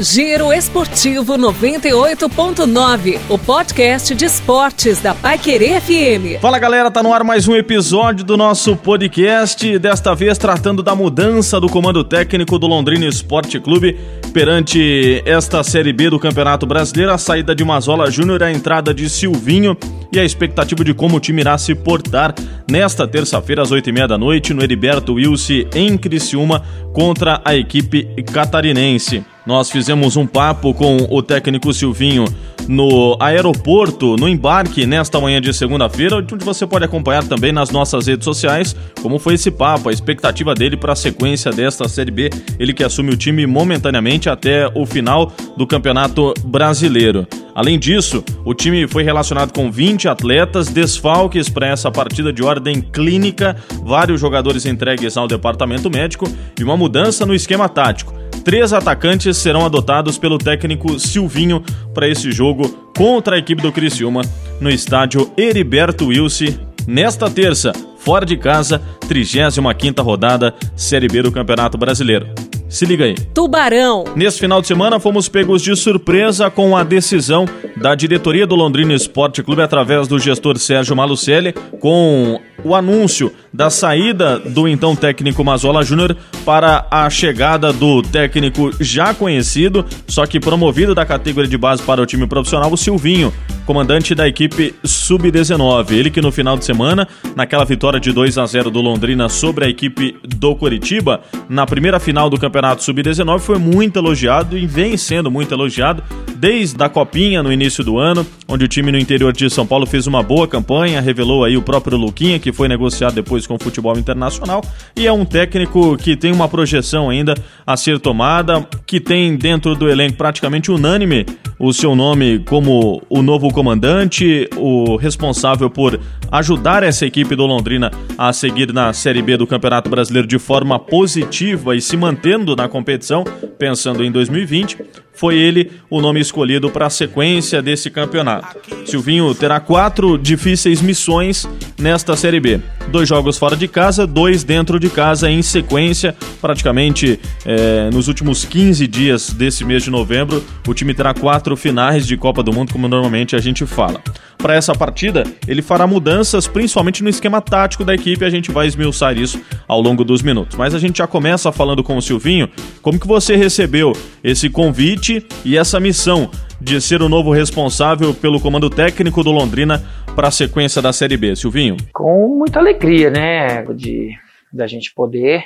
Giro Esportivo 98.9, o podcast de esportes da Paiquerê FM. Fala galera, tá no ar mais um episódio do nosso podcast, desta vez tratando da mudança do comando técnico do Londrina Esporte Clube perante esta Série B do Campeonato Brasileiro, a saída de Mazola Júnior, a entrada de Silvinho e a expectativa de como o time irá se portar nesta terça-feira às oito e meia da noite no Heriberto Wilson em Criciúma contra a equipe catarinense. Nós fizemos um papo com o técnico Silvinho no aeroporto, no embarque, nesta manhã de segunda-feira, onde você pode acompanhar também nas nossas redes sociais como foi esse papo, a expectativa dele para a sequência desta Série B, ele que assume o time momentaneamente até o final do Campeonato Brasileiro. Além disso, o time foi relacionado com 20 atletas, desfalques para essa partida de ordem clínica, vários jogadores entregues ao departamento médico e uma mudança no esquema tático três atacantes serão adotados pelo técnico Silvinho para esse jogo contra a equipe do Criciúma no estádio Heriberto Wilson nesta terça, fora de casa, 35ª rodada Série B do Campeonato Brasileiro. Se liga aí. Tubarão. Nesse final de semana fomos pegos de surpresa com a decisão da diretoria do Londrina Esporte Clube através do gestor Sérgio Malucelli com o anúncio da saída do então técnico Mazola Júnior para a chegada do técnico já conhecido, só que promovido da categoria de base para o time profissional, o Silvinho, comandante da equipe Sub-19. Ele que no final de semana, naquela vitória de 2 a 0 do Londrina sobre a equipe do Coritiba, na primeira final do Campeonato Sub-19, foi muito elogiado e vem sendo muito elogiado desde a Copinha no início do ano, onde o time no interior de São Paulo fez uma boa campanha, revelou aí o próprio Luquinha, que foi negociado depois com o futebol internacional, e é um técnico que tem uma projeção ainda a ser tomada, que tem dentro do elenco praticamente unânime o seu nome como o novo comandante, o responsável por ajudar essa equipe do Londrina a seguir na Série B do Campeonato Brasileiro de forma positiva e se mantendo na competição, pensando em 2020 foi ele o nome escolhido para a sequência desse campeonato. Silvinho terá quatro difíceis missões nesta Série B. Dois jogos fora de casa, dois dentro de casa em sequência, praticamente é, nos últimos 15 dias desse mês de novembro. O time terá quatro finais de Copa do Mundo, como normalmente a gente fala. Para essa partida, ele fará mudanças, principalmente no esquema tático da equipe, a gente vai esmiuçar isso ao longo dos minutos. Mas a gente já começa falando com o Silvinho, como que você recebeu esse convite convite e essa missão de ser o novo responsável pelo comando técnico do Londrina para a sequência da Série B, Silvinho? Com muita alegria, né, de da gente poder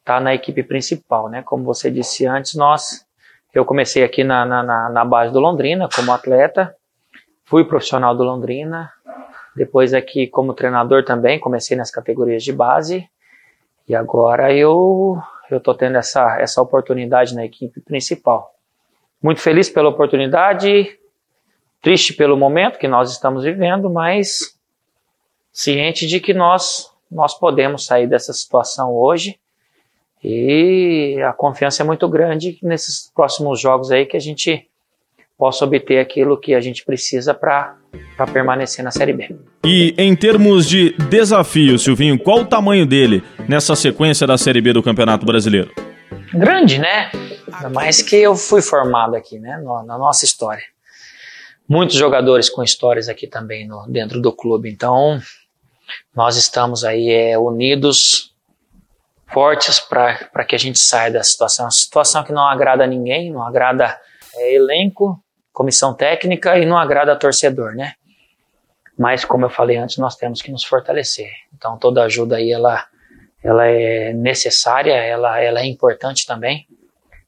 estar tá na equipe principal, né? Como você disse antes, nós eu comecei aqui na, na, na base do Londrina como atleta, fui profissional do Londrina, depois aqui como treinador também, comecei nas categorias de base e agora eu eu estou tendo essa, essa oportunidade na equipe principal. Muito feliz pela oportunidade, triste pelo momento que nós estamos vivendo, mas ciente de que nós, nós podemos sair dessa situação hoje e a confiança é muito grande nesses próximos jogos aí que a gente possa obter aquilo que a gente precisa para permanecer na Série B. E em termos de desafio, Silvinho, qual o tamanho dele nessa sequência da Série B do Campeonato Brasileiro? Grande, né? Ainda mais que eu fui formado aqui, né? Na nossa história. Muitos jogadores com histórias aqui também no, dentro do clube. Então, nós estamos aí é, unidos, fortes para que a gente saia da situação. Uma situação que não agrada a ninguém, não agrada é, elenco, comissão técnica e não agrada a torcedor, né? Mas como eu falei antes, nós temos que nos fortalecer. Então toda ajuda aí ela ela é necessária, ela ela é importante também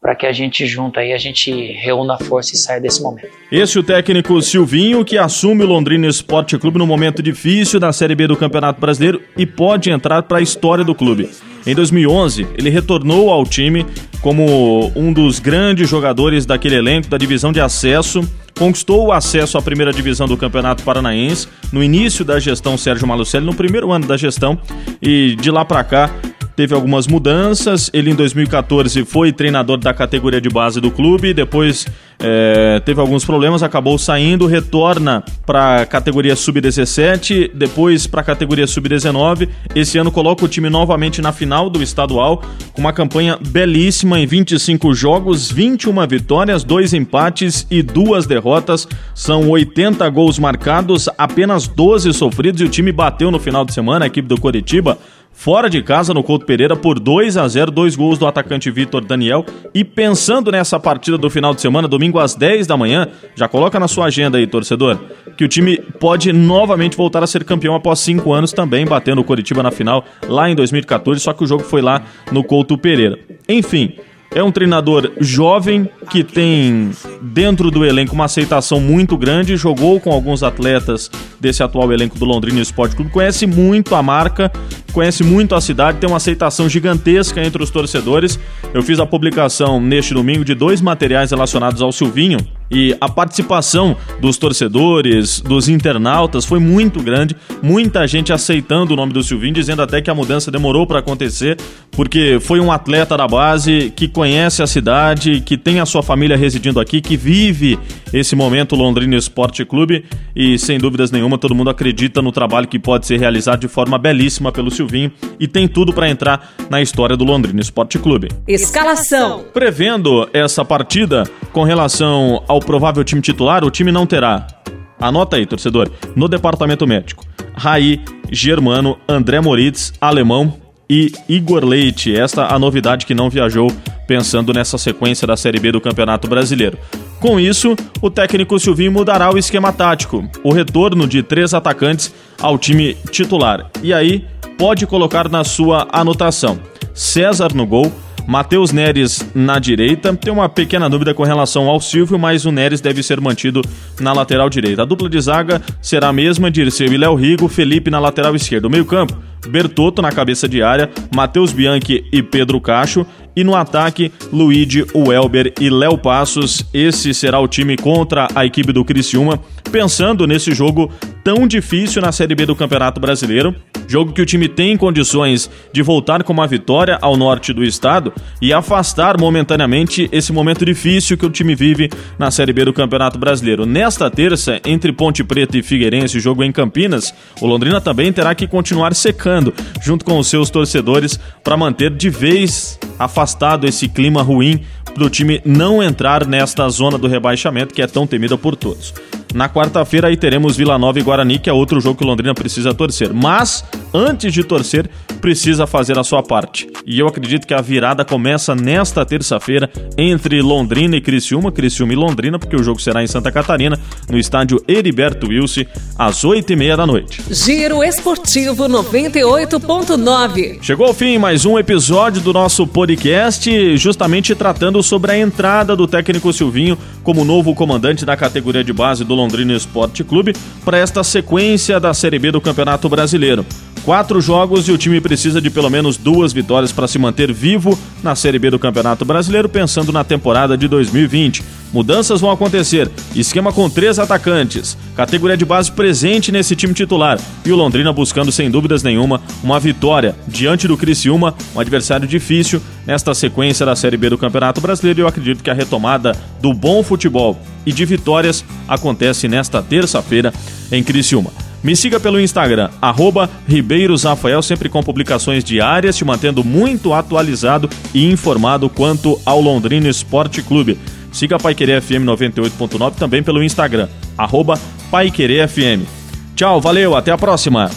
para que a gente junto aí a gente reúna a força e saia desse momento. Esse é o técnico Silvinho que assume o Londrina Esporte Clube no momento difícil da Série B do Campeonato Brasileiro e pode entrar para a história do clube. Em 2011, ele retornou ao time como um dos grandes jogadores daquele elenco da divisão de acesso. Conquistou o acesso à primeira divisão do Campeonato Paranaense no início da gestão Sérgio Malucelli, no primeiro ano da gestão, e de lá para cá teve algumas mudanças. Ele em 2014 foi treinador da categoria de base do clube, depois é, teve alguns problemas, acabou saindo, retorna para a categoria sub-17, depois para a categoria sub-19. Esse ano coloca o time novamente na final do estadual, com uma campanha belíssima em 25 jogos, 21 vitórias, 2 empates e duas derrotas. São 80 gols marcados, apenas 12 sofridos e o time bateu no final de semana a equipe do Coritiba fora de casa no Couto Pereira por 2 a 0, dois gols do atacante Vitor Daniel. E pensando nessa partida do final de semana, domingo às 10 da manhã, já coloca na sua agenda aí, torcedor, que o time pode novamente voltar a ser campeão após cinco anos também, batendo o Coritiba na final lá em 2014, só que o jogo foi lá no Couto Pereira. Enfim, é um treinador jovem que tem dentro do elenco uma aceitação muito grande, jogou com alguns atletas desse atual elenco do Londrina Esporte Clube, conhece muito a marca, conhece muito a cidade, tem uma aceitação gigantesca entre os torcedores. Eu fiz a publicação neste domingo de dois materiais relacionados ao Silvinho e a participação dos torcedores, dos internautas foi muito grande, muita gente aceitando o nome do Silvinho, dizendo até que a mudança demorou para acontecer, porque foi um atleta da base que conhece a cidade, que tem a sua família residindo aqui, que vive esse momento Londrina Esporte Clube e sem dúvidas nenhuma todo mundo acredita no trabalho que pode ser realizado de forma belíssima pelo Silvinho e tem tudo para entrar na história do Londrina Esporte Clube. Escalação. Prevendo essa partida com relação ao provável time titular, o time não terá. Anota aí, torcedor. No departamento médico, Raí, Germano, André Moritz, Alemão e Igor Leite. Esta a novidade que não viajou pensando nessa sequência da Série B do Campeonato Brasileiro. Com isso, o técnico Silvinho mudará o esquema tático, o retorno de três atacantes ao time titular. E aí, pode colocar na sua anotação: César no gol, Matheus Neres na direita. Tem uma pequena dúvida com relação ao Silvio, mas o Neres deve ser mantido na lateral direita. A dupla de zaga será a mesma, Dirceu e Léo Rigo, Felipe na lateral esquerda. O meio-campo, Bertotto na cabeça de área, Matheus Bianchi e Pedro Cacho. E no ataque, Luigi, Welber e Léo Passos. Esse será o time contra a equipe do Criciúma, pensando nesse jogo tão difícil na Série B do Campeonato Brasileiro. Jogo que o time tem condições de voltar com uma vitória ao norte do estado e afastar momentaneamente esse momento difícil que o time vive na Série B do Campeonato Brasileiro. Nesta terça, entre Ponte Preta e Figueirense, jogo em Campinas, o Londrina também terá que continuar secando junto com os seus torcedores para manter de vez afastado esse clima ruim para o time não entrar nesta zona do rebaixamento que é tão temida por todos. Na quarta-feira aí teremos Vila Nova e Guarani, que é outro jogo que o Londrina precisa torcer. Mas, antes de torcer, precisa fazer a sua parte. E eu acredito que a virada começa nesta terça-feira entre Londrina e Criciúma, Criciúma e Londrina, porque o jogo será em Santa Catarina, no estádio Heriberto Wilson, às oito e meia da noite. Giro Esportivo 98.9. Chegou ao fim mais um episódio do nosso podcast, justamente tratando sobre a entrada do técnico Silvinho como novo comandante da categoria de base do Londrina Esporte Clube para esta sequência da Série B do Campeonato Brasileiro. Quatro jogos e o time precisa de pelo menos duas vitórias para se manter vivo na Série B do Campeonato Brasileiro, pensando na temporada de 2020. Mudanças vão acontecer. Esquema com três atacantes. Categoria de base presente nesse time titular. E o Londrina buscando, sem dúvidas nenhuma, uma vitória diante do Criciúma, um adversário difícil nesta sequência da Série B do Campeonato Brasileiro. E eu acredito que a retomada do bom futebol e de vitórias acontece nesta terça-feira em Criciúma. Me siga pelo Instagram, arroba RibeirosRafael, sempre com publicações diárias, te mantendo muito atualizado e informado quanto ao Londrina Esporte Clube. Siga a Paiquerê FM 98.9 também pelo Instagram, arroba Paiquerê FM. Tchau, valeu, até a próxima!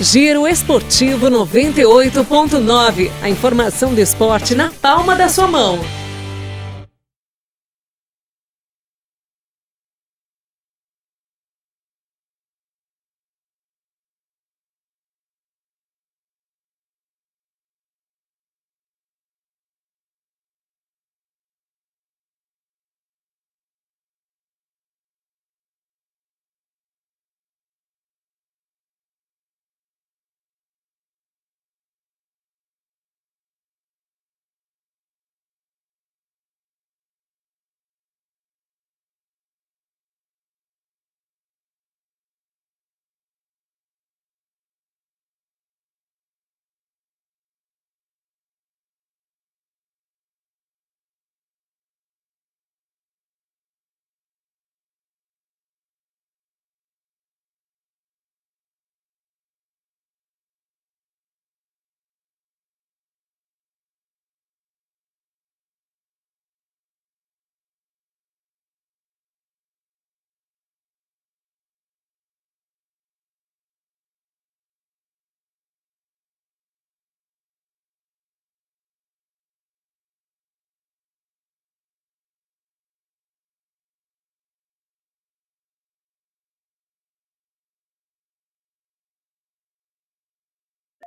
Giro Esportivo 98.9. A informação do esporte na palma da sua mão.